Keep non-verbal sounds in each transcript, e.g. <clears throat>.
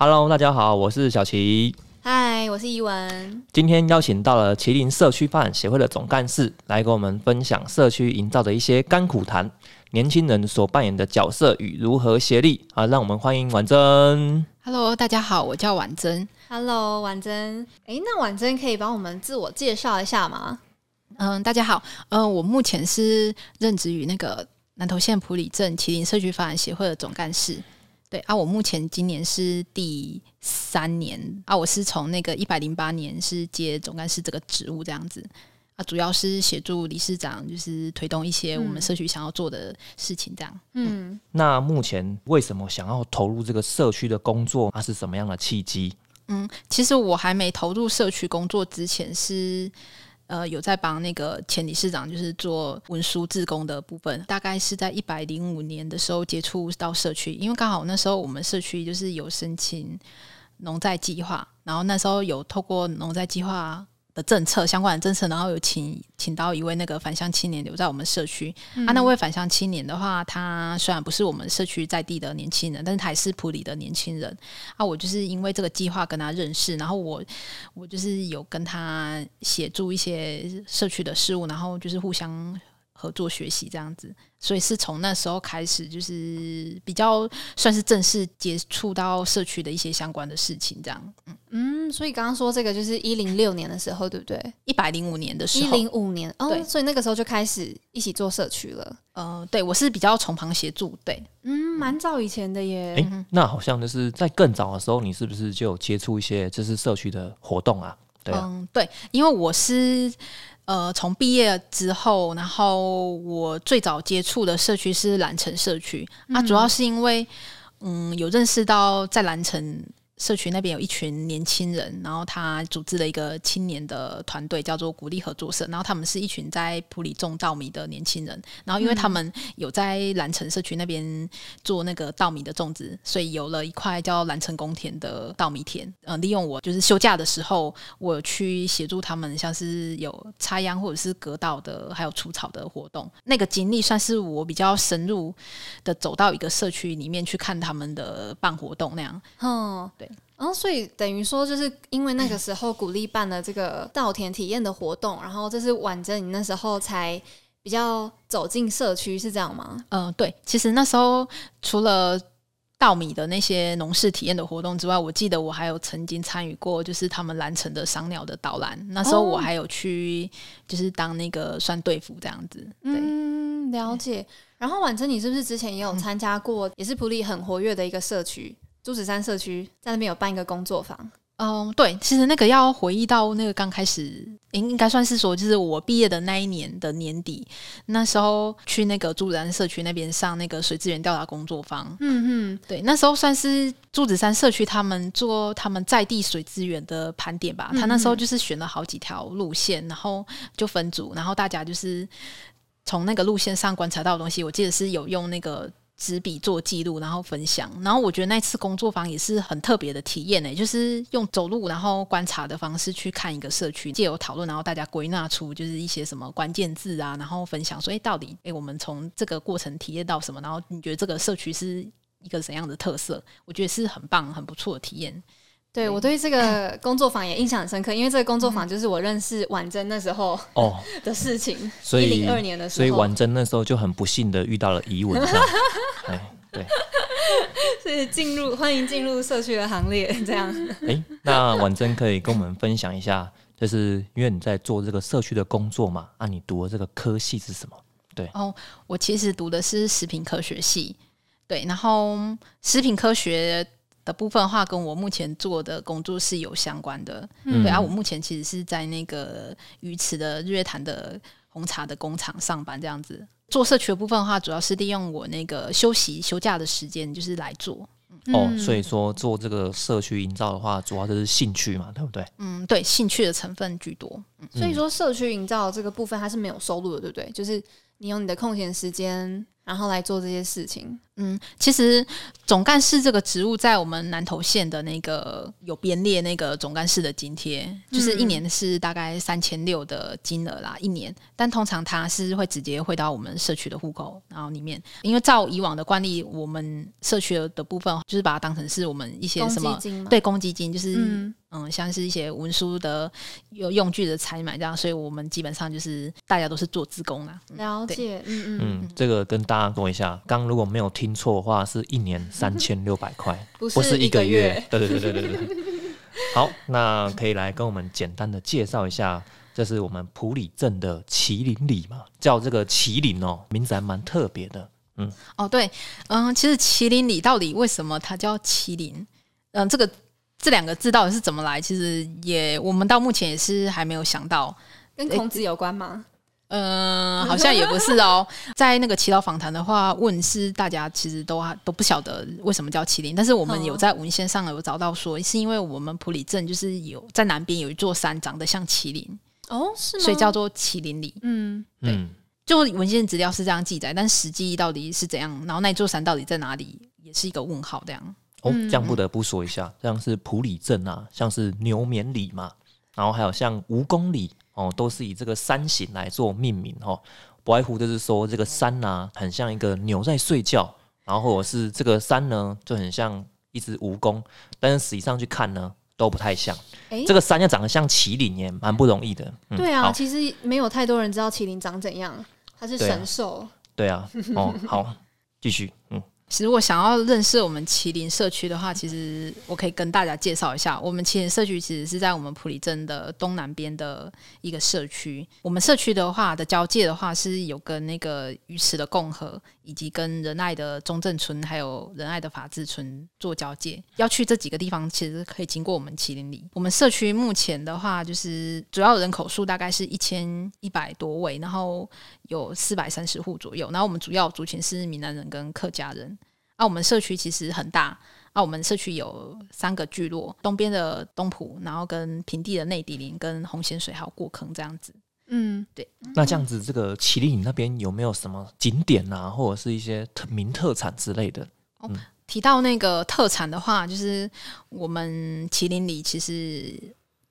Hello，大家好，我是小齐。嗨，我是伊文。今天邀请到了麒麟社区发展协会的总干事来跟我们分享社区营造的一些甘苦谈，年轻人所扮演的角色与如何协力啊！让我们欢迎婉珍。Hello，大家好，我叫婉珍。Hello，婉珍。诶，那婉珍可以帮我们自我介绍一下吗？嗯，大家好，嗯，我目前是任职于那个南投县埔里镇麒麟社区发展协会的总干事。对啊，我目前今年是第三年啊，我是从那个一百零八年是接总干事这个职务这样子啊，主要是协助理事长就是推动一些我们社区想要做的事情这样。嗯，那目前为什么想要投入这个社区的工作？它是什么样的契机？嗯，其实我还没投入社区工作之前是。呃，有在帮那个前理事长，就是做文书志工的部分，大概是在一百零五年的时候接触到社区，因为刚好那时候我们社区就是有申请农在计划，然后那时候有透过农在计划的政策相关的政策，然后有请请到一位那个返乡青年留在我们社区。啊，那位返乡青年的话，他虽然不是我们社区在地的年轻人，但是他还是普里的年轻人。啊，我就是因为这个计划跟他认识，然后我我就是有跟他协助一些社区的事务，然后就是互相合作学习这样子。所以是从那时候开始，就是比较算是正式接触到社区的一些相关的事情，这样。嗯，嗯，所以刚刚说这个就是一零六年的时候，对不对？一百零五年的时候，一零五年哦，对所以那个时候就开始一起做社区了。呃，对我是比较从旁协助，对。嗯，蛮早以前的耶。诶，那好像就是在更早的时候，你是不是就有接触一些就是社区的活动啊？对啊，嗯，对，因为我是呃从毕业之后，然后我最早接触的社区是蓝城社区，啊，主要是因为嗯有认识到在蓝城。社区那边有一群年轻人，然后他组织了一个青年的团队，叫做鼓励合作社。然后他们是一群在普里种稻米的年轻人。然后因为他们有在蓝城社区那边做那个稻米的种植，所以有了一块叫蓝城公田的稻米田。呃，利用我就是休假的时候，我去协助他们，像是有插秧或者是割稻的，还有除草的活动。那个经历算是我比较深入的走到一个社区里面去看他们的办活动那样。嗯，对。然后，所以等于说，就是因为那个时候鼓励办了这个稻田体验的活动，然后这是婉珍你那时候才比较走进社区，是这样吗？嗯、对，其实那时候除了稻米的那些农事体验的活动之外，我记得我还有曾经参与过，就是他们蓝城的赏鸟的导览。那时候我哦还有去，就是当那个算队服这样子。对，嗯，了解。然后婉珍，你是不是之前也有参加过，也是普里很活跃的一个社区朱子山社区，在那边有办一个工作坊？嗯，对，其实那个要回忆到那个刚开始，应应该算是说，就是我毕业的那一年的年底，那时候去那个朱子山社区那边上那个水资源调查工作坊。嗯嗯，对，那时候算是朱子山社区他们做他们在地水资源的盘点吧。他那时候就是选了好几条路线，然后就分组，然后大家就是从那个路线上观察到的东西，我记得是有用那个。执笔做记录，然后分享。然后我觉得那次工作坊也是很特别的体验呢，就是用走路然后观察的方式去看一个社区，借由讨论，然后大家归纳出就是一些什么关键字啊，然后分享说，哎，到底哎我们从这个过程体验到什么？然后你觉得这个社区是一个怎样的特色？我觉得是很棒、很不错的体验。对我对这个工作坊也印象很深刻，因为这个工作坊就是我认识婉珍那时候哦，<laughs> 的事情。所以零二年的时候，所以婉珍那时候就很不幸的遇到了疑文，<laughs> 这样哎，对，<laughs> 所以进入欢迎进入社区的行列，这样。哎，那婉珍可以跟我们分享一下，就是因为你在做这个社区的工作嘛，啊，你读的这个科系是什么？对。哦，我其实读的是食品科学系，对，然后食品科学的部分的话，跟我目前做的工作是有相关的。嗯对啊，我目前其实是在那个鱼池的日月潭的红茶的工厂上班，这样子。做社区的部分的话，主要是利用我那个休息休假的时间，就是来做。哦，嗯所以说做这个社区营造的话，主要就是兴趣嘛，对不对？嗯，对，兴趣的成分居多。所以说，社区营造这个部分它是没有收入的，对不对？就是你有你的空闲时间，然后来做这些事情。嗯，其实总干事这个职务在我们南投县的那个有编列那个总干事的津贴，就是一年是大概三千六的金额啦，一年。但通常它是会直接汇到我们社区的户口，然后里面，因为照以往的惯例，我们社区的部分就是把它当成是我们一些什么对公积金，就是嗯，像是一些文书的有用具的采买这样，所以我们基本上就是大家都是做自工啦。了解，嗯嗯嗯，这个跟大家说一下，刚如果没有听。听错的话是一年三千六百块，<laughs> 不是一个月。对对对对对对。好，那可以来跟我们简单的介绍一下，这是我们普里镇的麒麟里嘛？叫这个麒麟哦，名字还蛮特别的。嗯，哦对，嗯，其实麒麟里到底为什么它叫麒麟？嗯，这个这两个字到底是怎么来？其实也我们到目前也是还没有想到，跟孔子有关吗？嗯，好像也不是哦。<laughs> 在那个祈祷访谈的话，问是大家其实都都不晓得为什么叫麒麟，但是我们有在文献上有找到说，是因为我们普里镇就是有在南边有一座山长得像麒麟哦，是吗？所以叫做麒麟里。嗯，对，就文献资料是这样记载，但实际到底是怎样？然后那座山到底在哪里，也是一个问号。这样哦，这样不得不说一下，像是普里镇啊，像是牛眠里嘛，然后还有像蜈蚣里。哦，都是以这个山形来做命名哦，不外乎就是说这个山啊，很像一个牛在睡觉，然后或者是这个山呢，就很像一只蜈蚣，但是实际上去看呢，都不太像。这个山要长得像麒麟也蛮不容易的。对啊，其实没有太多人知道麒麟长怎样，它是神兽。对啊，哦，<laughs> 好，继续，嗯。其实，如果想要认识我们麒麟社区的话，其实我可以跟大家介绍一下，我们麒麟社区其实是在我们普里镇的东南边的一个社区。我们社区的话的交界的话，是有跟那个鱼池的共和，以及跟仁爱的中正村，还有仁爱的法治村做交界。要去这几个地方，其实可以经过我们麒麟里。我们社区目前的话，就是主要人口数大概是一千一百多位，然后有四百三十户左右。然后我们主要族群是闽南人跟客家人。啊，我们社区其实很大。啊，我们社区有三个聚落，东边的东浦，然后跟平地的内底林，跟红仙水还有过坑这样子。嗯，对。那这样子，这个麒麟那边有没有什么景点啊，或者是一些特名特产之类的？嗯，提到那个特产的话，就是我们麒麟里其实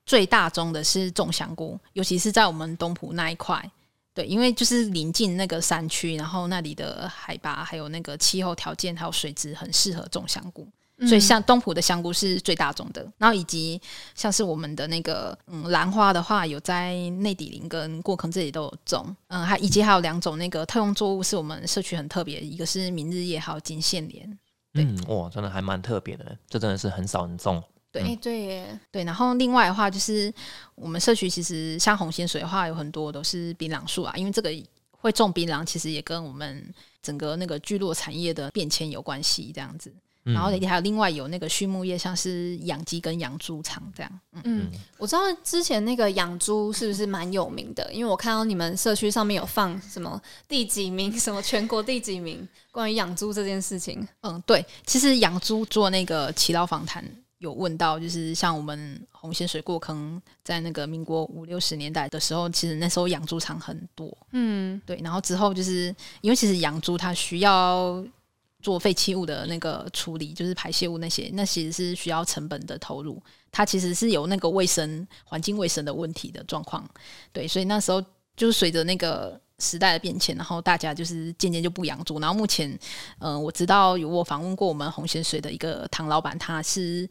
最大宗的是种香菇，尤其是在我们东浦那一块。对，因为就是临近那个山区，然后那里的海拔还有那个气候条件还有水质很适合种香菇，所以像东浦的香菇是最大众的。然后以及像是我们的那个嗯兰花的话，有在内底林跟过坑这里都有种。嗯，还以及还有两种那个特用作物是我们社区很特别，一个是明日叶，还有金线莲。嗯，哇，真的还蛮特别的，这真的是很少人种。对对对，然后另外的话，就是我们社区其实像红仙水的话，有很多都是槟榔树啊，因为这个会种槟榔，其实也跟我们整个那个聚落产业的变迁有关系，这样子。然后还有另外有那个畜牧业，像是养鸡跟养猪场这样。嗯，我知道之前那个养猪是不是蛮有名的？因为我看到你们社区上面有放什么第几名，什么全国第几名，关于养猪这件事情。嗯，对，其实养猪做那个祈祷访谈。有问到，就是像我们红线水过坑，在那个民国五六十年代的时候，其实那时候养猪场很多，嗯，对。然后之后就是因为其实养猪它需要做废弃物的那个处理，就是排泄物那些，那其实是需要成本的投入，它其实是有那个卫生环境卫生的问题的状况，对。所以那时候就是随着那个。时代的变迁，然后大家就是渐渐就不养猪。然后目前，嗯，我知道有我访问过我们红鲜水的一个唐老板，他是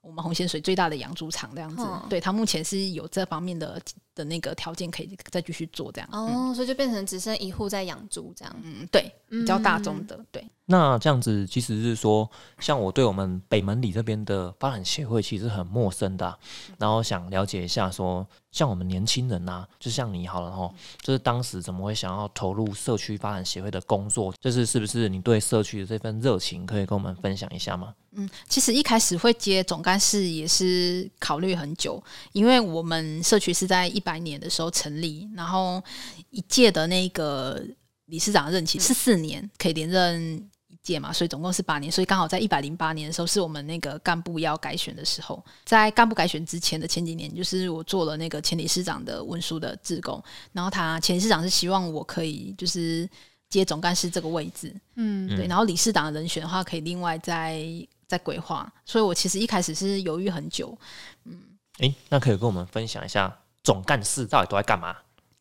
我们红鲜水最大的养猪场这样子。对他目前是有这方面的的那个条件，可以再继续做这样。哦，所以就变成只剩一户在养猪这样。嗯，对，比较大众的。对，那这样子其实是说，像我对我们北门里这边的发展协会其实很陌生的，然后想了解一下说。像我们年轻人呐，就像你好了哈，就是当时怎么会想要投入社区发展协会的工作？就是是不是你对社区的这份热情，可以跟我们分享一下吗？嗯，其实一开始会接总干事也是考虑很久，因为我们社区是在一百年的时候成立，然后一届的那个理事长任期是四年，可以连任一。届嘛，所以总共是八年，所以刚好在一百零八年的时候，是我们那个干部要改选的时候。在干部改选之前的前几年，就是我做了那个前理事长的文书的志工，然后他前理事长是希望我可以就是接总干事这个位置。嗯对，然后理事长的人选的话，可以另外再再规划。所以我其实一开始是犹豫很久。嗯诶，那可以跟我们分享一下总干事到底都在干嘛？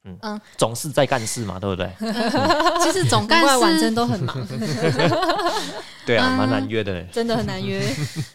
嗯嗯总是在干事嘛，对不对？<laughs> 其实总干事珍都很忙，对啊，嗯蛮难约的嘞。真的很难约。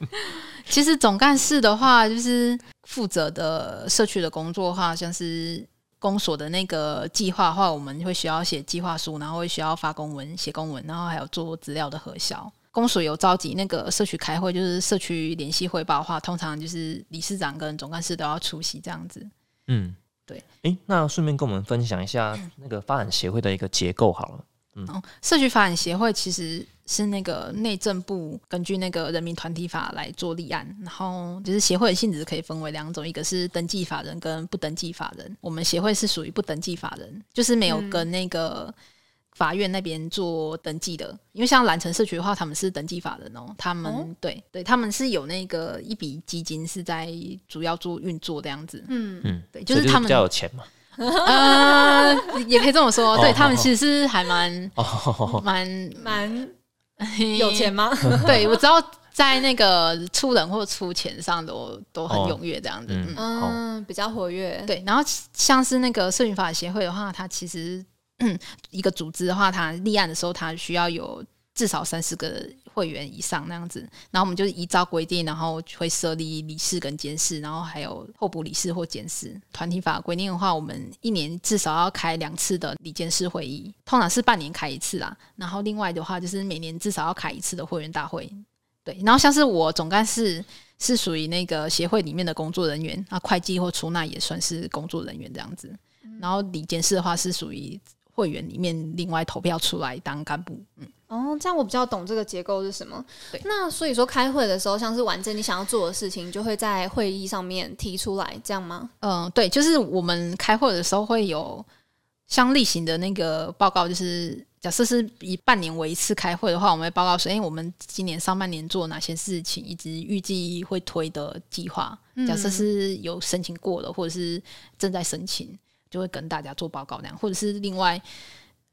<laughs> 其实总干事的话，就是负责的社区的工作的话，像是公所的那个计划的话，我们会需要写计划书，然后会需要发公文、写公文，然后还有做资料的核销。公所有召集那个社区开会，就是社区联系汇报的话，通常就是理事长跟总干事都要出席这样子。嗯，对。诶，那顺便跟我们分享一下那个发展协会的一个结构好了。哦，社区发展协会其实是那个内政部根据那个人民团体法来做立案，然后就是协会的性质可以分为两种，一个是登记法人跟不登记法人。我们协会是属于不登记法人，就是没有跟那个法院那边做登记的。因为像蓝城社区的话，他们是登记法人哦，他们、哦对对，他们是有那个一笔基金是在主要做运作这样子。嗯，嗯，对，就是他们比较有钱嘛。呃，也可以这么说，对哦他们其实是还蛮哦，蛮蛮有钱吗？<laughs> 对，我知道在那个出人或出钱上都都很哦踊跃这样子。嗯嗯，嗯，比较活跃。对。然后像是那个社群法协会的话，它其实嗯 <clears throat> 一个组织的话，它立案的时候，它需要有至少三十个会员以上那样子。然后我们就是依照规定，然后会设立理事跟监事，然后还有候补理事或监事。团体法规定的话，我们一年至少要开两次的理监事会议，通常是半年开一次啦。然后另外的话，就是每年至少要开一次的会员大会。对，然后像是我总干事是属于那个协会里面的工作人员，那会计或出纳也算是工作人员这样子。然后理监事的话是属于会员里面另外投票出来当干部。嗯，哦，这样我比较懂这个结构是什么对。那所以说开会的时候，像是完整你想要做的事情，就会在会议上面提出来，这样吗？嗯，对，就是我们开会的时候会有像例行的那个报告，就是假设是以半年为一次开会的话，我们会报告说，哎、我们今年上半年做哪些事情，以及预计会推的计划。假设是有申请过的，或者是正在申请，就会跟大家做报告那样，或者是另外。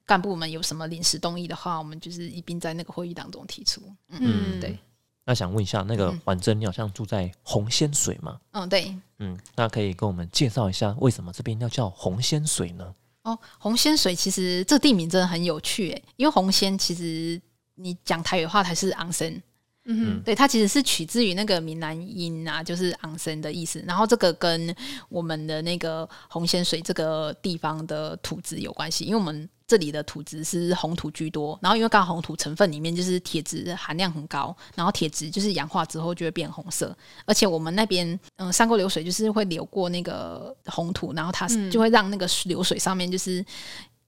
干部们有什么临时动议的话，我们就是一并在那个会议当中提出。嗯，嗯对，那想问一下，那个嗯婉珍，你好像住在红仙水嘛？嗯，对，嗯，那可以跟我们介绍一下，为什么这边要叫红仙水呢？哦，红仙水其实这地名真的很有趣诶，因为红仙其实你讲台语的话，它是昂森，嗯对，它其实是取自于那个闽南音啊，就是昂森的意思。然后这个跟我们的那个红仙水这个地方的土质有关系，因为我们这里的土质是红土居多，然后因为刚好红土成分里面就是铁质含量很高，然后铁质就是氧化之后就会变红色，而且我们那边嗯山沟流水就是会流过那个红土，然后它嗯就会让那个流水上面就是。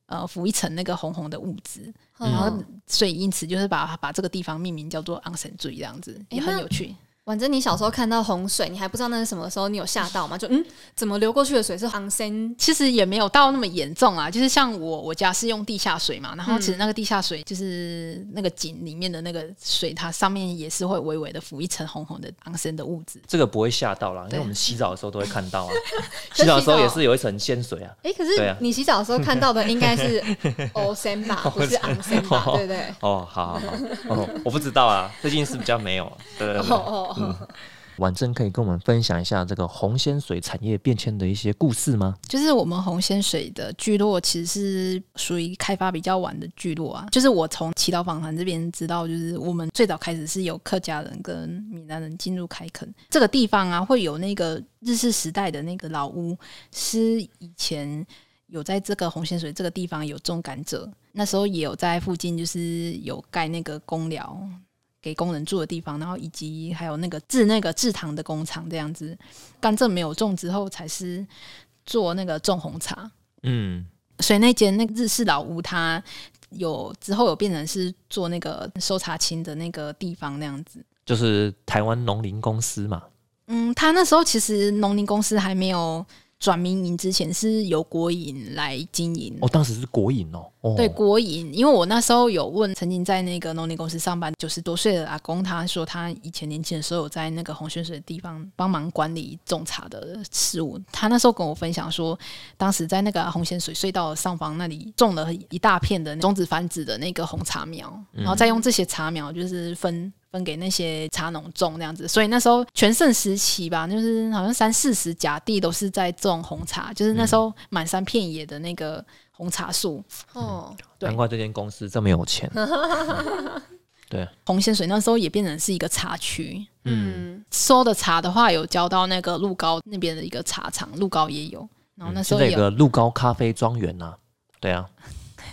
呃，浮一层那个红红的物质，嗯然后所以因此就是把把这个地方命名叫做昂神醉，这样子也很有趣。反正你小时候看到洪水，你还不知道那是什么时候，你有吓到吗？就嗯，怎么流过去的水是航森？其实也没有到那么严重啊，就是像我我家是用地下水嘛，然后其实那个地下水就是那个井里面的那个水，它上面也是会微微的浮一层红红的昂森的物质。这个不会吓到啦，因为我们洗澡的时候都会看到啊，<laughs> <laughs> 洗澡的时候也是有一层鲜水啊。哎、可是你洗澡的时候看到的应该是 <laughs> 欧森吧，不是昂森吧？对不对？哦，好好好，哦，我不知道啊，最近是比较没有，对对对。哦哦哦，婉珍可以跟我们分享一下这个红仙水产业变迁的一些故事吗？就是我们红仙水的聚落其实是属于开发比较晚的聚落啊。就是我从祈祷访谈这边知道，就是我们最早开始是有客家人跟闽南人进入开垦这个地方啊，会有那个日式时代的那个老屋，是以前有在这个红仙水这个地方有种甘蔗，那时候也有在附近就是有盖那个公寮。给工人住的地方，然后以及还有那个制那个制糖的工厂这样子，甘蔗没有种之后，才是做那个种红茶。嗯，所以那间那个日式老屋，它有之后有变成是做那个收茶青的那个地方那样子。就是台湾农林公司嘛。嗯，他那时候其实农林公司还没有转民营之前是由国营来经营。哦，当时是国营哦，哦对国营，因为我那时候有问曾经在那个农林公司上班九十多岁的阿公，他说他以前年轻的时候有在那个红泉水的地方帮忙管理种茶的事务。他那时候跟我分享说，当时在那个红泉水隧道上方那里种了一大片的种子繁殖的那个红茶苗，然后再用这些茶苗就是分。分给那些茶农种那样子，所以那时候全盛时期吧，就是好像三四十甲地都是在种红茶，就是那时候满山遍野的那个红茶树。哦，对难怪这间公司这么有钱。<laughs> 对，红仙水那时候也变成是一个茶区。嗯，收的茶的话，有交到那个鹿高那边的一个茶厂，鹿高也有。然后那时候有个鹿高咖啡庄园呐，对啊，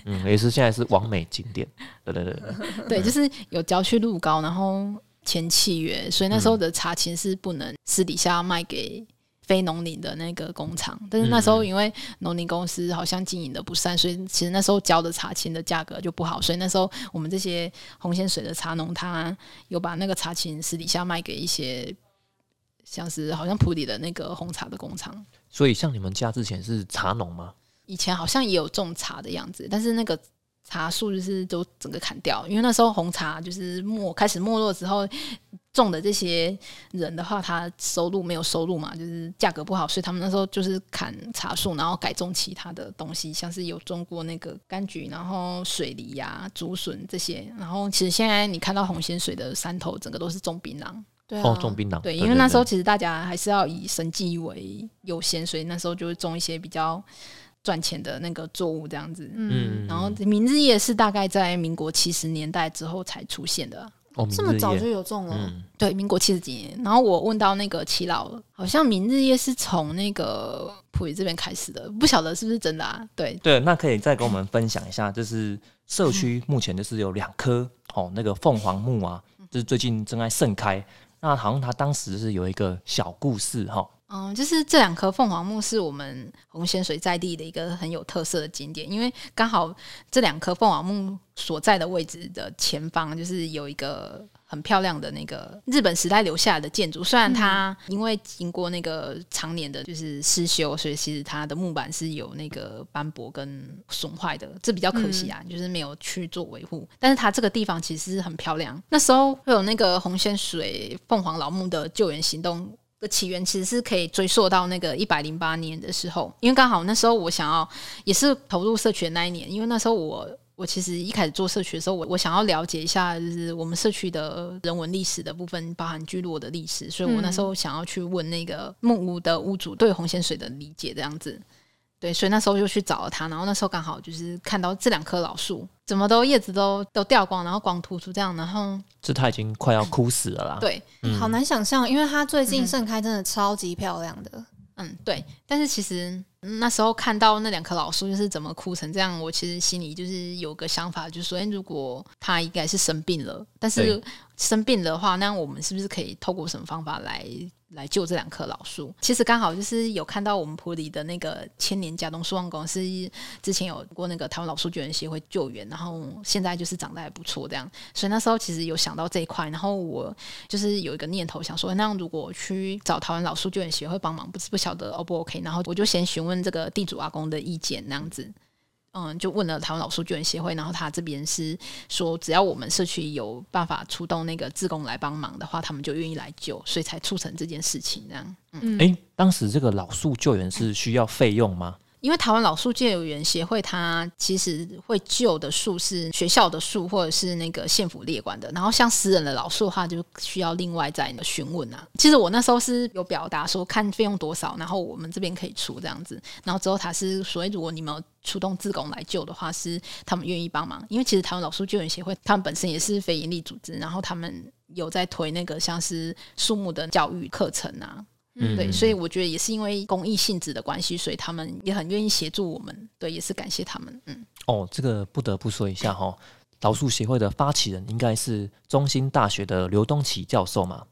嗯，也是现在是完美景点。对对对对，<laughs> 对，就是有郊区路高，然后签契约，所以那时候的茶青是不能私底下卖给非农林的那个工厂。但是那时候因为农林公司好像经营的不善，所以其实那时候交的茶青的价格就不好，所以那时候我们这些红线水的茶农，他有把那个茶青私底下卖给一些像是好像普里的那个红茶的工厂。所以像你们家之前是茶农吗？以前好像也有种茶的样子，但是那个茶树就是都整个砍掉，因为那时候红茶就是没开始没落之后，种的这些人的话，他收入没有收入嘛，就是价格不好，所以他们那时候就是砍茶树，然后改种其他的东西，像是有种过那个柑橘，然后水梨呀、竹笋这些。然后其实现在你看到红仙水的山头，整个都是种槟榔。对啊，哦，种槟榔。对，因为那时候其实大家还是要以生计为优先，所以那时候就会种一些比较赚钱的那个作物这样子。嗯，嗯，然后明日夜是大概在民国七十年代之后才出现的，哦，这么早就有种了，嗯，对，民国七十几年。然后我问到那个齐老，好像明日夜是从那个普里这边开始的，不晓得是不是真的啊？对，对，那可以再跟我们分享一下，就是社区目前就是有两棵哦，那个凤凰木啊，就是最近正在盛开。那好像他当时是有一个小故事哈，嗯，就是这两棵凤凰木是我们红仙水在地的一个很有特色的景点，因为刚好这两棵凤凰木所在的位置的前方，就是有一个很漂亮的那个日本时代留下来的建筑。虽然它因为经过那个常年的就是失修，所以其实它的木板是有那个斑驳跟损坏的，这比较可惜啊，就是没有去做维护。但是它这个地方其实是很漂亮。那时候会有那个红仙水凤凰老木的救援行动。的起源其实是可以追溯到那个一百零八年的时候，因为刚好那时候我想要也是投入社区的那一年，因为那时候我我其实一开始做社区的时候，我我想要了解一下就是我们社区的人文历史的部分，包含聚落的历史，所以我那时候想要去问那个木屋的屋主对红线水的理解这样子。对，所以那时候就去找了他，然后那时候刚好就是看到这两棵老树怎么都叶子都都掉光，然后光秃秃这样，然后这它已经快要枯死了啦。，对，嗯好难想象，因为它最近盛开真的超级漂亮的。嗯，对。但是其实嗯那时候看到那两棵老树就是怎么枯成这样，我其实心里就是有个想法，就是说，诶如果它应该是生病了，但是生病的话，那我们是不是可以透过什么方法来来救这两棵老树？其实刚好就是有看到我们普里的那个千年家东树望公司之前有过那个台湾老树救援协会救援，然后现在就是长得还不错这样，所以那时候其实有想到这一块，然后我就是有一个念头想说，那样如果我去找台湾老树救援协会帮忙，不不晓得 O 不 OK，然后我就先询问问这个地主阿公的意见那样子。嗯，就问了台湾老树救援协会，然后他这边是说，只要我们社区有办法出动那个志工来帮忙的话，他们就愿意来救，所以才促成这件事情这样。嗯，哎，当时这个老树救援是需要费用吗？因为台湾老树救援协会，它其实会救的树是学校的树或者是那个县府列管的，然后像私人的老树的话，就需要另外再询问啊。其实我那时候是有表达说看费用多少，然后我们这边可以出这样子，然后之后他是说，如果你们出动自工来救的话，是他们愿意帮忙，因为其实台湾老树救援协会他们本身也是非营利组织，然后他们有在推那个像是树木的教育课程啊，嗯对，所以我觉得也是因为公益性质的关系，所以他们也很愿意协助我们。对，也是感谢他们。嗯，哦，这个不得不说一下哈，导数协会的发起人应该是中兴大学的刘东启教授嘛。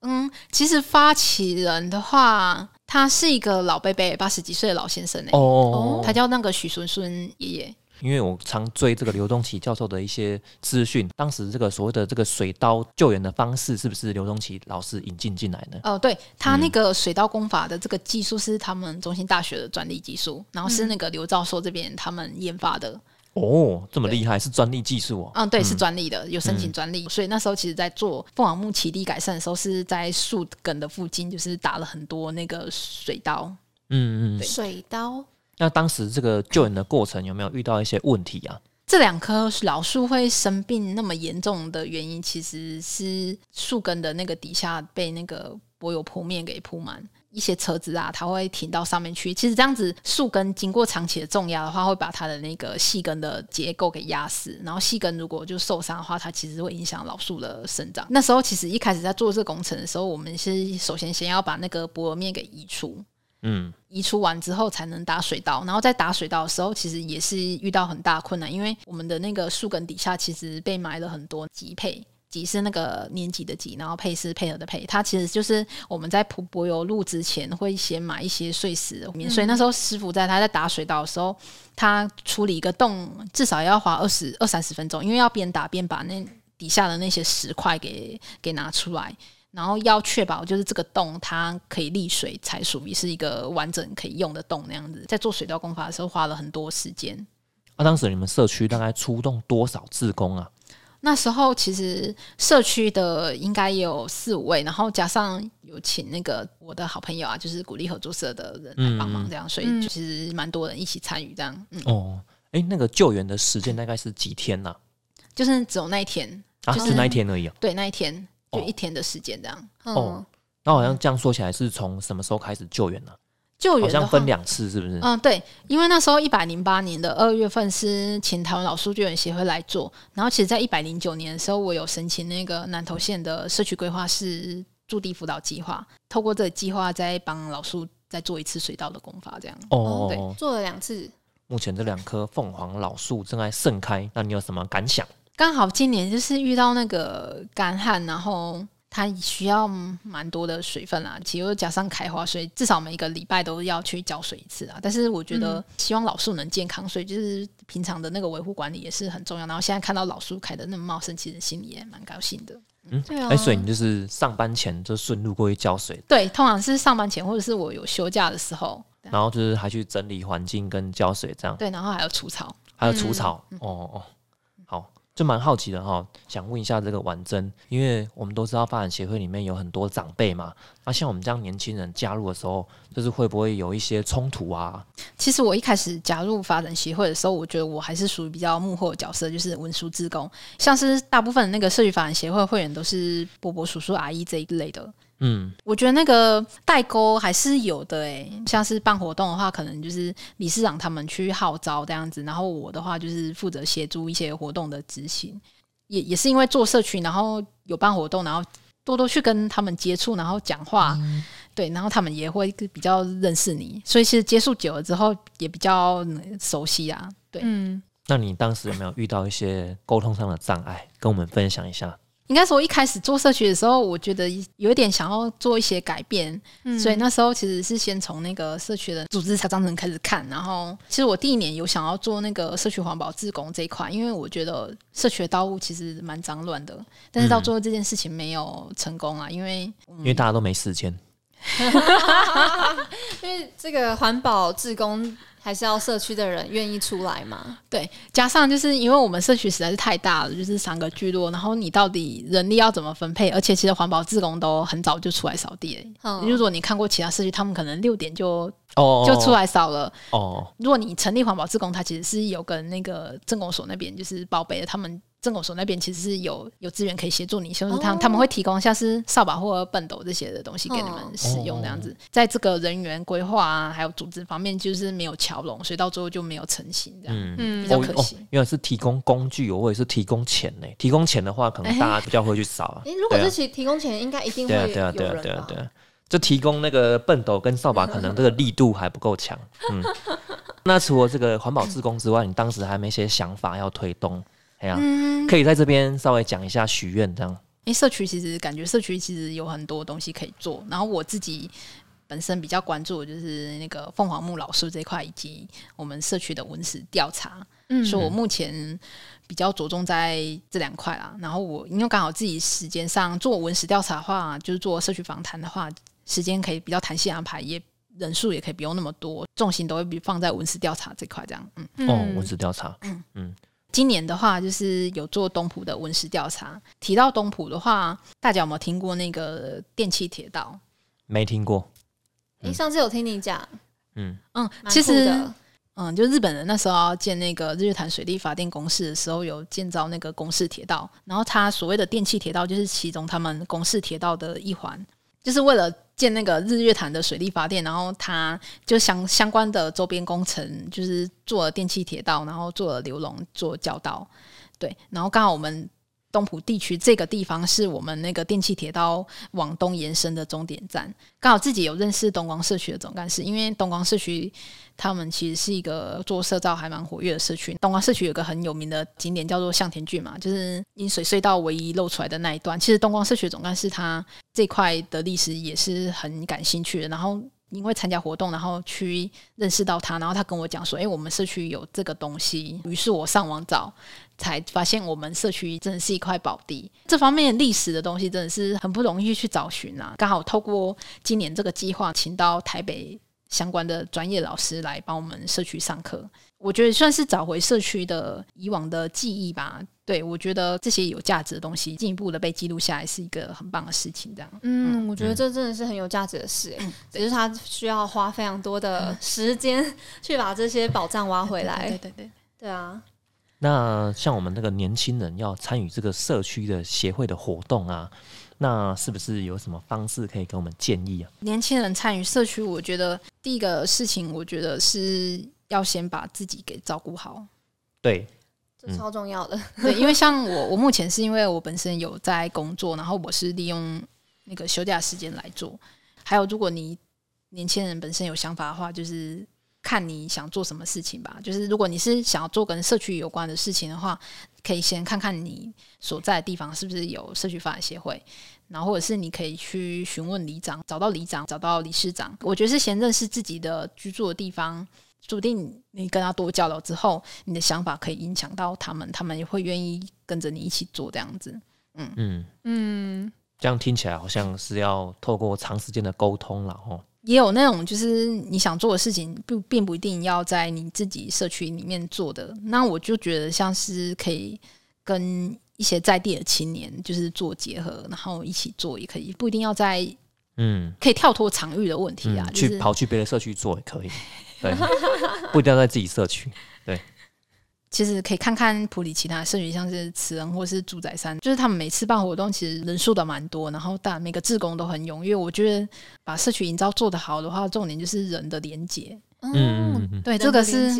嗯，其实发起人的话，他是一个老伯伯，八十几岁的老先生哎、哦，他叫那个许孙孙爷爷。因为我常追这个刘东奇教授的一些资讯，当时这个所谓的这个水刀救援的方式，是不是刘东奇老师引进进来的？哦，对他那个水刀工法的这个技术是他们中心大学的专利技术，然后是那个刘教授这边他们研发的。哦，这么厉害，是专利技术哦。嗯，对，是专利的，有申请专利。所以那时候其实，在做凤凰木起地改善的时候，是在树根的附近，就是打了很多那个水刀。嗯嗯。水刀。那当时这个救援的过程有没有遇到一些问题啊？这两棵老树会生病那么严重的原因，其实是树根的那个底下被那个柏油铺面给铺满。一些车子啊，它会停到上面去。其实这样子，树根经过长期的重压的话，会把它的那个细根的结构给压死。然后细根如果就受伤的话，它其实会影响老树的生长。那时候其实一开始在做这个工程的时候，我们是首先先要把那个薄面给移除。嗯，移除完之后才能打水稻。然后在打水稻的时候，其实也是遇到很大困难，因为我们的那个树根底下其实被埋了很多瘠配。级是那个年级的级，然后配是配合的配，它其实就是我们在铺柏油路之前会先买一些碎石，所以那时候师傅在他在打水稻的时候，他处理一个洞至少要花二十二三十分钟，因为要边打边把那底下的那些石块给给拿出来，然后要确保就是这个洞它可以沥水，才属于是一个完整可以用的洞那样子。在做水稻工法的时候花了很多时间。那当时你们社区大概出动多少志工啊？那时候其实社区的应该有四五位，然后加上有请那个我的好朋友啊，就是鼓励合作社的人来帮忙，这样，所以其实蛮多人一起参与这样。哦，哎，那个救援的时间大概是几天呢？就是只有那一天，啊，就那一天而已。对，那一天就一天的时间这样。哦，那好像这样说起来，是从什么时候开始救援呢？救援好像分两次，是不是？嗯，对，因为那时候一百零八年的二月份是请台湾老树救援协会来做，然后其实，在一百零九年的时候，我有申请那个南投县的社区规划师驻地辅导计划，透过这个计划再帮老树再做一次水稻的工法，这样。哦，对，做了两次。目前这两棵凤凰老树正在盛开，那你有什么感想？刚好今年就是遇到那个干旱，然后。它需要蛮多的水分啦，其实又加上开花，所以至少每一个礼拜都要去浇水一次啊。但是我觉得希望老树能健康，所以就是平常的那个维护管理也是很重要。然后现在看到老树开的那么茂盛，其实心里也蛮高兴的。嗯，对啊。哎，所以你就是上班前就顺路过去浇水？对，通常是上班前或者是我有休假的时候，然后就是还去整理环境跟浇水这样。对，然后还有除草，还有除草。哦哦。就蛮好奇的哈，想问一下这个婉珍，因为我们都知道发展协会里面有很多长辈嘛，那像我们这样年轻人加入的时候，就是会不会有一些冲突啊？其实我一开始加入发展协会的时候，我觉得我还是属于比较幕后的角色，就是文书职工，像是大部分那个社区发展协会会员都是伯伯、叔叔、阿姨这一类的。嗯，我觉得那个代沟还是有的诶，像是办活动的话，可能就是理事长他们去号召这样子，然后我的话就是负责协助一些活动的执行。也也是因为做社区，然后有办活动，然后多多去跟他们接触，然后讲话，对，然后他们也会比较认识你，所以其实接触久了之后也比较熟悉啊。对，嗯，那你当时有没有遇到一些沟通上的障碍？跟我们分享一下。应该说，一开始做社区的时候，我觉得有一点想要做一些改变，所以那时候其实是先从那个社区的组织章程开始看。然后，其实我第一年有想要做那个社区环保自工这一块，因为我觉得社区的道路其实蛮脏乱的。但是到最后这件事情没有成功啊，因为因为大家都没时间。<laughs> 因为这个环保自工。还是要社区的人愿意出来嘛？对，加上就是因为我们社区实在是太大了，就是三个聚落，然后你到底人力要怎么分配？而且其实环保志工都很早就出来扫地。嗯，如果你看过其他社区，他们可能六点就哦就出来扫了。哦，如果你成立环保志工，他其实是有跟那个政工所那边就是报备的，他们。政口所那边其实是有有资源可以协助你，就是他他们会提供像是扫把或笨斗这些的东西给你们使用，这样子，在这个人员规划啊，还有组织方面，就是没有桥拢，所以到最后就没有成型，这样，嗯，比较可惜。因为是提供工具，我也是提供钱呢。提供钱的话，可能大家比较会去扫啊。<laughs> 如果是提提供钱，应该一定会对啊对啊对啊对啊，就提供那个笨斗跟扫把，可能这个力度还不够强。嗯，<laughs> 那除了这个环保自工之外，你当时还没些想法要推动？哎呀，可以在这边稍微讲一下许愿这样。因为社区其实感觉社区其实有很多东西可以做，然后我自己本身比较关注的就是那个凤凰木老树这块，以及我们社区的文史调查。嗯所以我目前比较着重在这两块啦。然后我因为刚好自己时间上做文史调查的话，就是做社区访谈的话，时间可以比较弹性安排，也人数也可以不用那么多，重心都会比放在文史调查这块这样。嗯，哦，文史调查，今年的话就是有做东浦的文史调查。提到东浦的话，大家有没有听过那个电气铁道？没听过。诶，上次有听你讲，嗯，嗯，其实嗯，就日本人那时候要建那个日月潭水利发电公司的时候，有建造那个公式铁道，然后它所谓的电气铁道就是其中他们公式铁道的一环，就是为了建那个日月潭的水力发电，然后他就相相关的周边工程，就是做了电气铁道，然后做了流笼，做教道，对，然后刚好我们。东浦地区这个地方是我们那个电气铁道往东延伸的终点站，刚好自己有认识东光社区的总干事，因为东光社区他们其实是一个做社造还蛮活跃的社区。东光社区有个很有名的景点叫做向田郡嘛，就是饮水隧道唯一露出来的那一段。其实东光社区总干事他这块的历史也是很感兴趣的，然后。因为参加活动，然后去认识到他，然后他跟我讲说：“哎、我们社区有这个东西。”于是我上网找，才发现我们社区真的是一块宝地。这方面历史的东西真的是很不容易去找寻啊。刚好透过今年这个计划，请到台北相关的专业老师来帮我们社区上课，我觉得算是找回社区的以往的记忆吧。对我觉得这些有价值的东西进一步的被记录下来，是一个很棒的事情。这样，嗯，我觉得这真的是很有价值的事，哎，只是他需要花非常多的时间去把这些宝藏挖回来对来。对对。对啊，那像我们那个年轻人要参与这个社区的协会的活动啊，那是不是有什么方式可以给我们建议啊？年轻人参与社区，我觉得第一个事情，我觉得是要先把自己给照顾好。对，这超重要的。对，因为像我，我目前是因为我本身有在工作，然后我是利用那个休假时间来做。还有，如果你年轻人本身有想法的话，就是看你想做什么事情吧。就是如果你是想要做跟社区有关的事情的话，可以先看看你所在的地方是不是有社区发展协会，然后或者是你可以去询问里长，找到里长，找到理事长。我觉得是先认识自己的居住的地方。注定你跟他多交流之后，你的想法可以影响到他们，他们也会愿意跟着你一起做这样子。嗯，嗯，这样听起来好像是要透过长时间的沟通了哦。也有那种就是你想做的事情，不并不一定要在你自己社区里面做的。那我就觉得像是可以跟一些在地的青年就是做结合，然后一起做也可以，不一定要在嗯，可以跳脱场域的问题啊，嗯就是去跑去别的社区做也可以，对，<laughs> 不一定要在自己社区。其实可以看看普里其他社区，像是慈恩或是住宅山，就是他们每次办活动，其实人数都蛮多，然后但每个志工都很踊跃。我觉得把社区营造做得好的话，重点就是人的连接。嗯对，这个是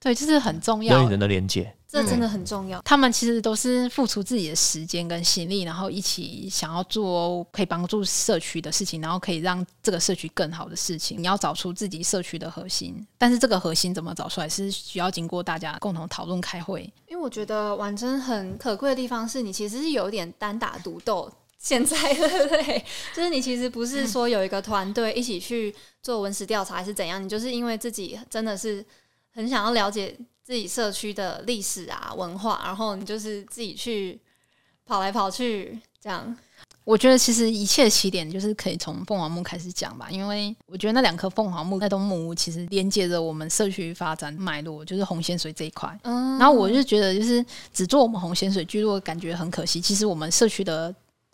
对，就是很重要人与。人的连接，这真的很重要。他们其实都是付出自己的时间跟心力，然后一起想要做可以帮助社区的事情，然后可以让这个社区更好的事情。你要找出自己社区的核心，但是这个核心怎么找出来，是需要经过大家共同讨论开会。因为我觉得婉珍很可贵的地方是你其实是有点单打独斗。现在对不对？<laughs> 就是你其实不是说有一个团队一起去做文史调查还是怎样，你就是因为自己真的是很想要了解自己社区的历史啊文化，然后你就是自己去跑来跑去这样。我觉得其实一切起点就是可以从凤凰木开始讲吧，因为我觉得那两棵凤凰木那栋木屋其实连接着我们社区发展脉络，就是红仙水这一块。嗯然后我就觉得，就是只做我们红仙水聚落，感觉很可惜。其实我们社区的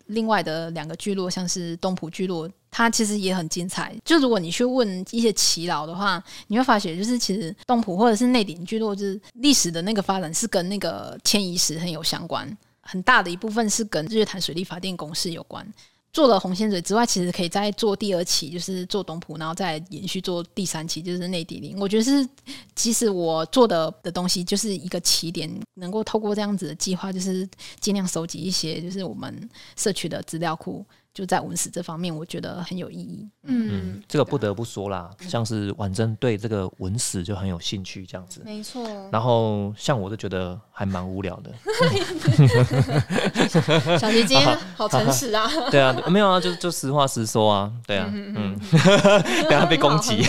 另外的两个聚落，像是东浦聚落，它其实也很精彩。就如果你去问一些耆老的话，你会发现，就是其实东浦或者是内顶聚落，就是历史的那个发展是跟那个迁移史很有相关，很大的一部分是跟日月潭水利发电公司有关。做了红线嘴之外，其实可以再做第二期，就是做东浦，然后再延续做第三期，就是内地林。我觉得是，即使我做的的东西就是一个起点，能够透过这样子的计划，就是尽量收集一些，就是我们社区的资料库，就在文史这方面，我觉得很有意义。嗯嗯，，这个不得不说啦，像是婉珍对这个文史就很有兴趣这样子。没错。然后像我就觉得还蛮无聊的，<laughs> 小琪今天好诚实啊，<laughs> 对啊，没有啊，就就实话实说啊，对啊，嗯，<laughs> 不要被攻击。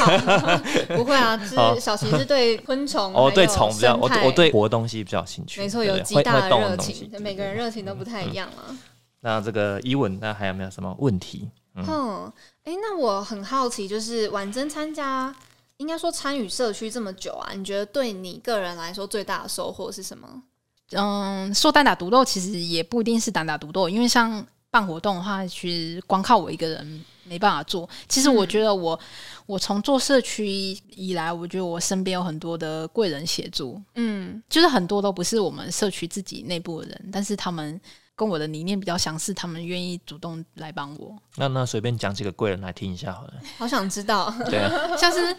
不会啊，就是小琪是对昆虫哦，对虫比较，我我对活的东西比较有兴趣，没错有极大的热情每个人热情都不太一样啊。那这个伊文，那还有没有什么问题？嗯，哎、那我很好奇，就是婉珍参加，应该说参与社区这么久啊，你觉得对你个人来说最大的收获是什么？嗯，说单打独斗其实也不一定是单打独斗，因为像办活动的话，其实光靠我一个人没办法做。其实我觉得我、我从做社区以来，我觉得我身边有很多的贵人协助，嗯就是很多都不是我们社区自己内部的人，但是他们跟我的理念比较相似，他们愿意主动来帮我。那那随便讲几个贵人来听一下好了。好想知道。对啊，<laughs> 像是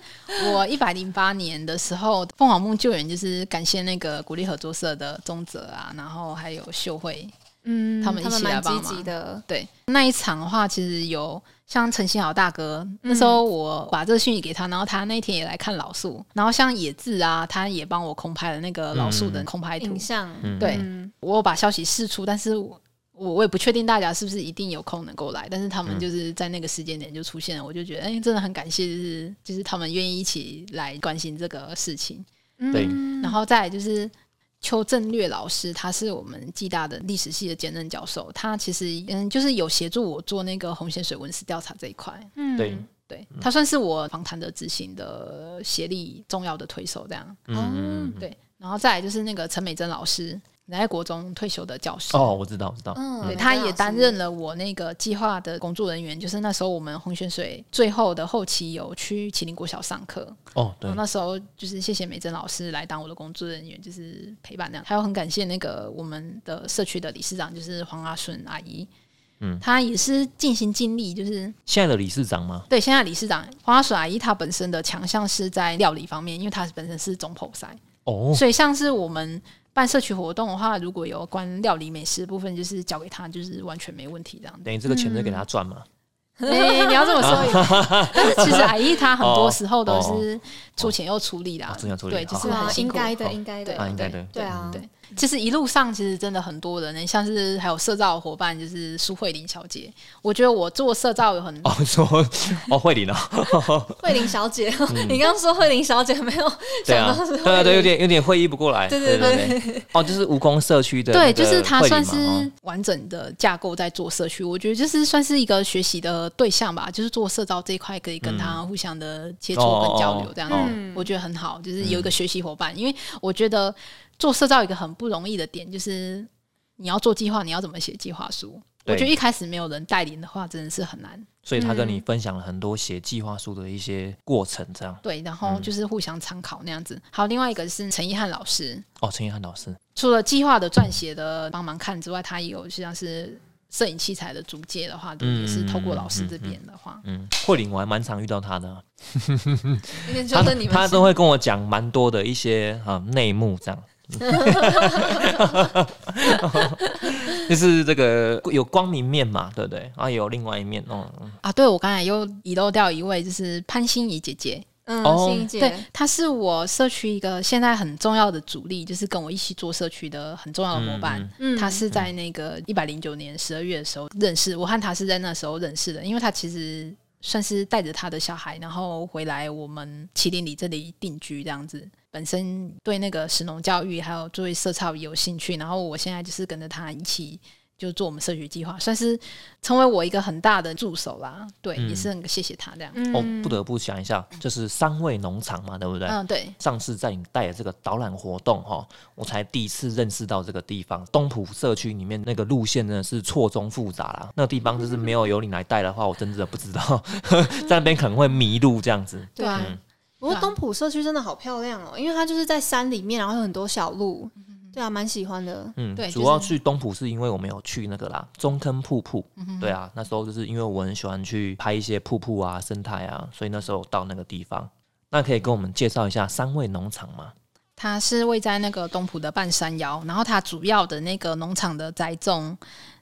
我一百零八年的时候，凤凰梦救援就是感谢那个鼓励合作社的宗泽啊，然后还有秀慧，嗯他们一起来帮忙极的。对。那一场的话，其实有像陈新豪大哥，那时候我把这个讯息给他，然后他那天也来看老树，然后像野志啊，他也帮我空拍了那个老树的空拍图。影像，嗯。对。嗯。我有把消息释出，但是我我我也不确定大家是不是一定有空能够来，但是他们就是在那个时间点就出现了，我就觉得哎、真的很感谢，就是就是他们愿意一起来关心这个事情。对。嗯然后再来就是邱正略老师，他是我们暨大的历史系的兼任教授，他其实嗯就是有协助我做那个红线水文史调查这一块。嗯对，对他算是我访谈的执行的协力重要的推手，这样嗯。对。然后再来就是那个陈美珍老师，在国中退休的教师。哦，我知道，我知道。嗯对，他也担任了我那个计划的工作人员，就是那时候我们红泉水最后的后期有去麒麟国小上课，哦，对，那时候就是谢谢美珍老师来当我的工作人员，就是陪伴那样。还有很感谢那个我们的社区的理事长，就是黄阿顺阿姨，嗯她也是尽心尽力，就是现在的理事长吗？对现在理事长黄阿顺阿姨，她本身的强项是在料理方面，因为她本身是中剖赛，哦，所以像是我们。办社区活动的话，如果有关料理美食的部分，就是交给他，就是完全没问题这样子。等于这个钱就给他赚嘛。哎、你要这么说，<laughs> 但是其实阿姨她很多哦时候都是出钱又出力啦，哦出钱出力对，就是是啊很，辛苦。应该的，好应该的，啊应该的。对啊，对，其实一路上其实真的很多人呢，像是还有社造的伙伴，就是苏慧玲小姐。我觉得我做社造有很哦，说哦，慧玲哦，<laughs> 慧玲小姐，你刚刚说慧玲小姐没有想到是，对啊，对，有点有点会意不过来。对对对对，哦，就是蜈蚣社区的对，就是她慧玲算是完整的架构在做社区，我觉得就是算是一个学习的对象吧，就是做社造这一块可以跟他互相的接触跟交流，这样我觉得很好，就是有一个学习伙伴。因为我觉得做社造一个很不容易的点就是你要做计划，你要怎么写计划书？我觉得一开始没有人带领的话，真的是很难。所以他跟你嗯分享了很多写计划书的一些过程，这样。对，然后就是互相参考那样子。还有另外一个是陈一汉老师，哦，陈一涵老师，除了计划的撰写的帮忙看之外，他也有像是摄影器材的租借的话，也是透过老师这边的话，嗯，慧玲我还蛮常遇到他的，<laughs> 他他都会跟我讲蛮多的一些啊内幕，这样。<laughs> 就是这个有光明面嘛，对不对？啊，有另外一面哦。嗯啊，对我刚才又遗漏掉一位，就是潘心怡姐姐，嗯，哦欣怡姐对，她是我社区一个现在很重要的主力，就是跟我一起做社区的很重要的伙伴。嗯她是在那个一百零九年十二月的时候认识，我和她是在那时候认识的，因为她其实算是带着她的小孩，然后回来我们麒麟里这里定居这样子。本身对那个石农教育还有作为社操有兴趣，然后我现在就是跟着他一起。就做我们社区计划，算是成为我一个很大的助手啦。对，嗯也是很谢谢他这样。嗯哦，不得不想一下，就是三味农场嘛，对不对？嗯，对，上次在你带的这个导览活动哈，我才第一次认识到这个地方。东浦社区里面那个路线真的是错综复杂啦，那个地方就是没有由你来带的话，我真的不知道 <laughs> 在那边可能会迷路这样子。对啊嗯不过东浦社区真的好漂亮哦，因为它就是在山里面，然后有很多小路，对啊，蛮喜欢的。嗯，对主要去东浦是因为我们有去那个啦中坑瀑布，嗯对啊，那时候就是因为我很喜欢去拍一些瀑布啊、生态啊，所以那时候到那个地方。那可以跟我们介绍一下三味农场吗？它是位在那个东浦的半山腰，然后它主要的那个农场的栽种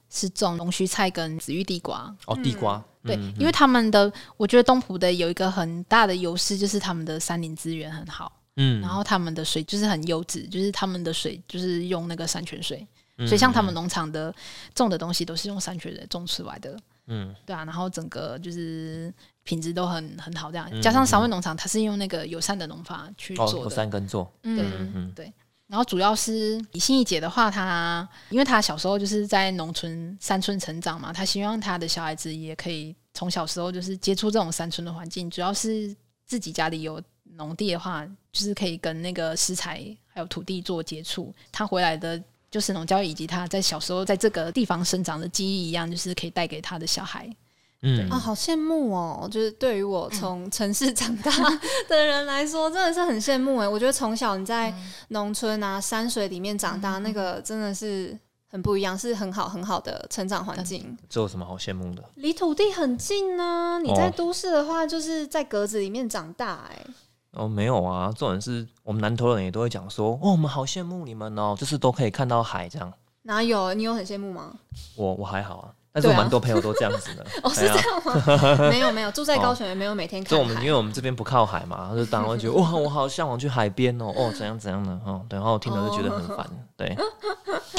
是种龙须菜跟紫玉地瓜。哦，地瓜，对，嗯因为他们的，我觉得东浦的有一个很大的优势，就是他们的山林资源很好，嗯，然后他们的水就是很优质，就是他们的水就是用那个山泉水，嗯所以像他们农场的种的东西都是用山泉水种出来的，嗯。对啊，然后整个就是品质都很很好，这样。嗯加上三味农场它是用那个友善的农法去做的，嗯嗯。对。然后主要是李心怡姐的话，她因为她小时候就是在农村山村成长嘛，她希望她的小孩子也可以从小时候就是接触这种山村的环境。主要是自己家里有农地的话，就是可以跟那个食材还有土地做接触。她回来的就是农教育，以及她在小时候在这个地方生长的记忆一样，就是可以带给她的小孩。嗯啊，好羡慕哦！就是对于我从城市长大 <laughs> 的人来说，真的是很羡慕哎。我觉得从小你在农村啊、山水里面长大，那个真的是很不一样，是很好很好的成长环境。这有什么好羡慕的？离土地很近呢、你在哦都市的话，就是在格子里面长大哎。哦，没有啊，重点是我们南投人也都会讲说，哦，我们好羡慕你们哦，就是都可以看到海这样。哪有？你有很羡慕吗？我我还好啊，但是我蛮多朋友都这样子的。<laughs> 哦，是这样吗？没有没有，住在高雄也没有每天看就我们因为。我们这边不靠海嘛，就当然会觉得 <laughs> 哇，我好向往去海边哦，哦怎样怎样的哦，对，然后我听了就觉得很烦，<laughs> 对。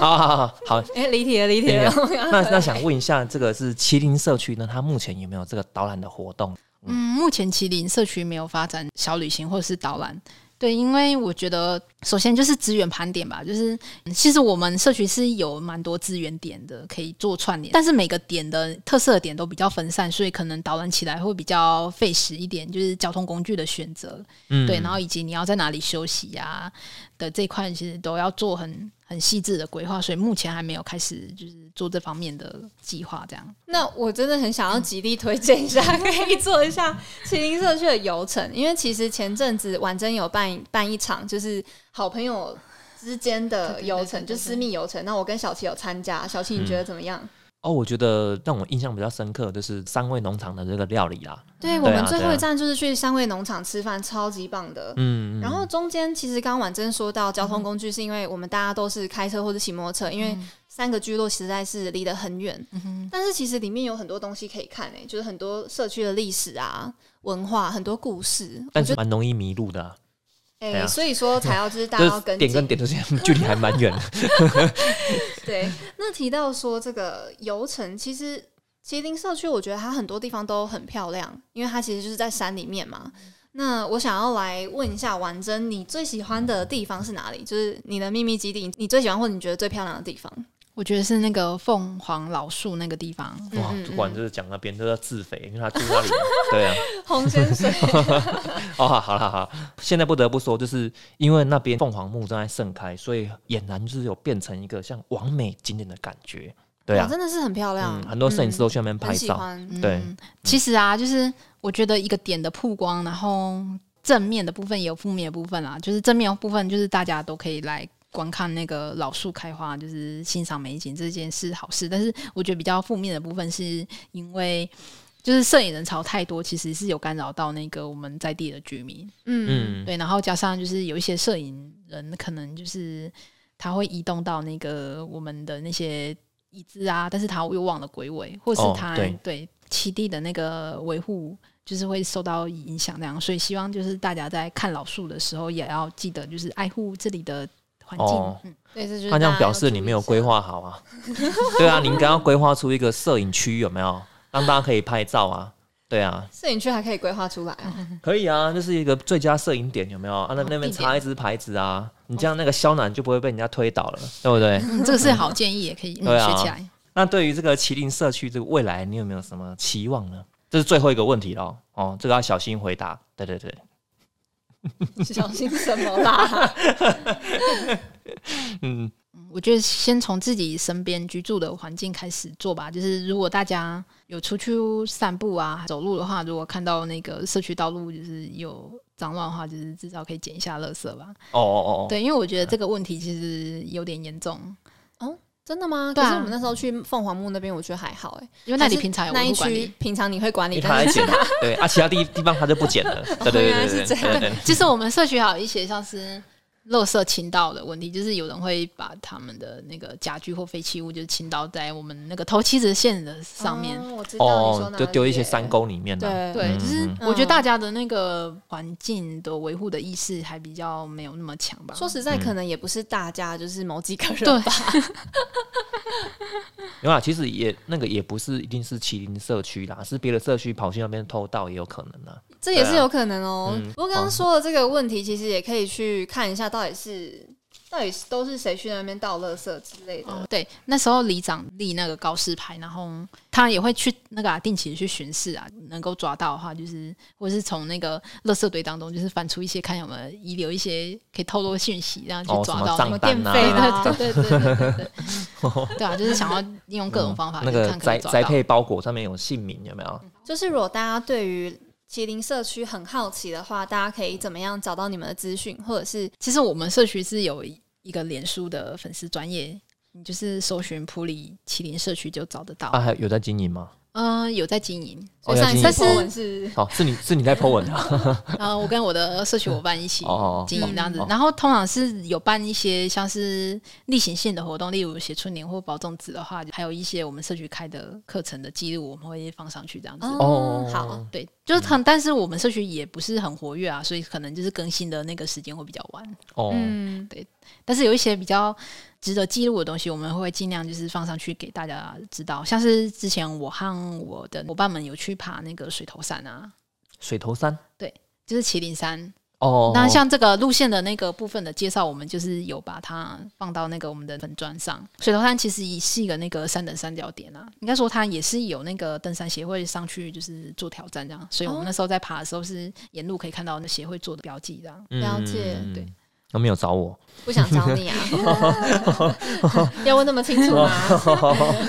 啊，好好好，哎，离题了，离题了。那那想问一下，这个是麒麟社区呢？它目前有没有这个导览的活动？嗯，目前麒麟社区没有发展小旅行或者是导览。对，因为我觉得首先就是资源盘点吧，就是嗯其实我们社区是有蛮多资源点的，可以做串联，但是每个点的特色点都比较分散，所以可能导览起来会比较费时一点，就是交通工具的选择，嗯。对，然后以及你要在哪里休息呀、的这一块，其实都要做很很细致的规划，所以目前还没有开始就是做这方面的计划，这样。那我真的很想要极力推荐一下，<laughs> 可以做一下麒麟社区的游程，因为其实前阵子婉珍有办办一场，就是好朋友之间的游程，就私密游程。那我跟小琪有参加，小琪你觉得怎么样？哦，我觉得让我印象比较深刻的就是三味农场的这个料理啦。对我们最后一站就是去三味农场吃饭，超级棒的。嗯，嗯然后中间其实刚刚婉珍说到交通工具，是因为我们大家都是开车或者骑摩托车，因为三个聚落实在是离得很远。但是其实里面有很多东西可以看诶、就是很多社区的历史啊、文化，很多故事。但是蛮容易迷路的啊、诶、对啊所以说才要就是大家要跟 <laughs> 紧。点跟点之间 <laughs> 距离还蛮远的。<laughs> 对，那提到说这个游程，其实麒麟社区，我觉得它很多地方都很漂亮，因为它其实就是在山里面嘛。那我想要来问一下婉珍，你最喜欢的地方是哪里？就是你的秘密基地，你最喜欢或者你觉得最漂亮的地方？我觉得是那个凤凰老树那个地方，哇，主管就是讲那边都要自肥，因为他住那里。对啊，红仙水，<laughs> 哦，好了好了，现在不得不说，就是因为那边凤凰木正在盛开，所以俨然就是有变成一个像完美景点的感觉。对啊，哇真的是很漂亮，嗯，很多摄影师都去那边嗯拍照。对嗯，其实啊，就是我觉得一个点的曝光，然后正面的部分也有负面的部分啦。就是正面的部分，就是大家都可以来观看那个老树开花，就是欣赏美景这件事好事。但是我觉得比较负面的部分，是因为就是摄影人潮太多，其实是有干扰到那个我们在地的居民。嗯，嗯，对，然后加上就是有一些摄影人可能就是他会移动到那个我们的那些椅子啊，但是他又忘了归位，或是哦他、对对栖地的那个维护就是会受到影响那样，所以希望就是大家在看老树的时候也要记得就是爱护这里的环境。哦嗯，对，这就是他这样表示你没有规。划好啊。<laughs> 对啊，你应该要规划出一个摄影区，有没有？让大家可以拍照啊。对啊，摄影区还可以规划出来啊。可以啊，就是一个最佳摄影点，有没有？啊，那那边插一支牌子啊，你这样那个肖楠就不会被人家推倒了，<laughs> 对不对？嗯这个是好建议，也可以、嗯、对啊学起来。那对于这个麒麟社区这个未来，你有没有什么期望呢？这是最后一个问题了哦，这个要小心回答。对对对，<laughs> 小心什么啦？<laughs> 嗯，我觉得先从自己身边居住的环境开始做吧。就是如果大家有出去散步啊、走路的话，如果看到那个社区道路就是有脏乱的话，就是至少可以捡一下垃圾吧。哦哦哦哦，对，因为我觉得这个问题其实有点严重，真的吗？可是我们那时候去凤凰木那边，我觉得还好哎、因为那里平常有那一。区平常你会管理，他来捡，对啊，其他地地方他就不捡了。<laughs> 对对原来对对是这样对对对，其实我们社区还有一些像是垃圾倾倒的问题，就是有人会把他们的那个家具或废弃物，就是倾倒在我们那个头七子线的上面。哦我知道你说就丢一些山沟里面的、对对，嗯就是嗯我觉得嗯大家的那个环境的维护的意识还比较没有那么强吧。说实在，嗯可能也不是大家，就是某几个人对吧。<laughs> 有啊，其实也那个也不是一定是麒麟社区啦，是别的社区跑去那边偷盗也有可能啊。这也是有可能哦、嗯不过刚刚说的这个问题，其实也可以去看一下，到底是到底是都是谁去那边倒垃圾之类的。哦，对，那时候里长立那个告示牌，然后他也会去那个、啊、定期去巡视啊，能够抓到的话，就是或者是从那个垃圾堆当中，就是翻出一些看有没有遗留一些可以透露的讯息，这样去哦，什么抓到那个。账单啊，电费啊对对对对对对对，<laughs> 对啊，就是想要利用各种方法那去个宅看可以抓到。宅配包裹上面有姓名有没有？就是如果大家对于麒麟社区很好奇的话，大家可以怎么样找到你们的资讯，或者是其实我们社区是有一个脸书的粉丝专业，你就是搜寻普里麒麟社区就找得到。啊，还有在经营吗？嗯、有在经营，哦所以上一经营次是哦，是你是你在 <laughs> po 文啊？然后我跟我的社区伙伴一起哦经营这样子哦，然后通常是有办一些像是例行性的活动，例如写春联或保粽子的话，还有一些我们社区开的课程的记录，我们会放上去这样子。哦好，对，就是很，但是我们社区也不是很活跃啊，所以可能就是更新的那个时间会比较晚。哦，嗯，但是有一些比较值得记录的东西，我们会尽量就是放上去给大家知道。像是之前我和我的伙伴们有去爬那个水头山啊，水头山对就是麒麟山。哦，那像这个路线的那个部分的介绍，我们就是有把它放到那个我们的粉砖上。水头山其实也是一个那个三等三角点啊，应该说它也是有那个登山协会上去就是做挑战这样，所以我们那时候在爬的时候是沿路可以看到那协会做的标记这样。了解嗯对，他没有找我，不想找你啊，<laughs> 要问那么清楚吗？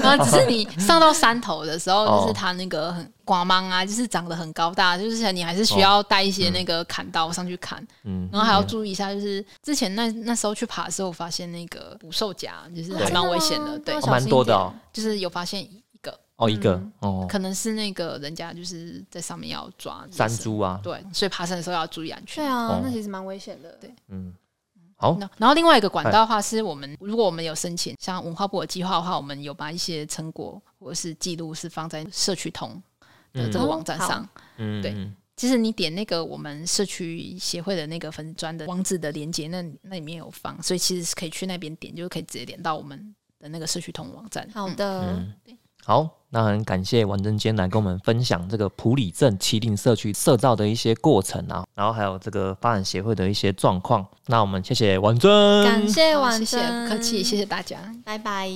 然后只是你上到山头的时候，哦。就是他那个很光芒啊，就是长得很高大，就是你还是需要带一些那个砍刀上去砍，嗯，然后还要注意一下，就是之前那那时候去爬的时候，发现那个捕兽夹就是还蛮危险的，对蛮多的哦，就是有发现一个，哦，一个嗯。哦，可能是那个人家就是在上面要抓山，猪啊，对，所以爬山的时候要注意安全。对啊哦，那其实蛮危险的。对。嗯，好，那然后另外一个管道的话，是我们如果我们有申请，像文化部的计划的话，我们有把一些成果或者是记录是放在社区通的这个嗯网站上。嗯，对。嗯其实你点那个我们社区协会的那个粉砖的网址的连接，那那里面有放，所以其实是可以去那边点，就是可以直接点到我们的那个社区通网站。嗯。好的，嗯，好，那很感谢婉珍今天来跟我们分享这个普里镇麒麟社区社造的一些过程啊，然后还有这个发展协会的一些状况。那我们谢谢王真，感谢好晚谢谢，珍，不客气，谢谢大家。拜拜。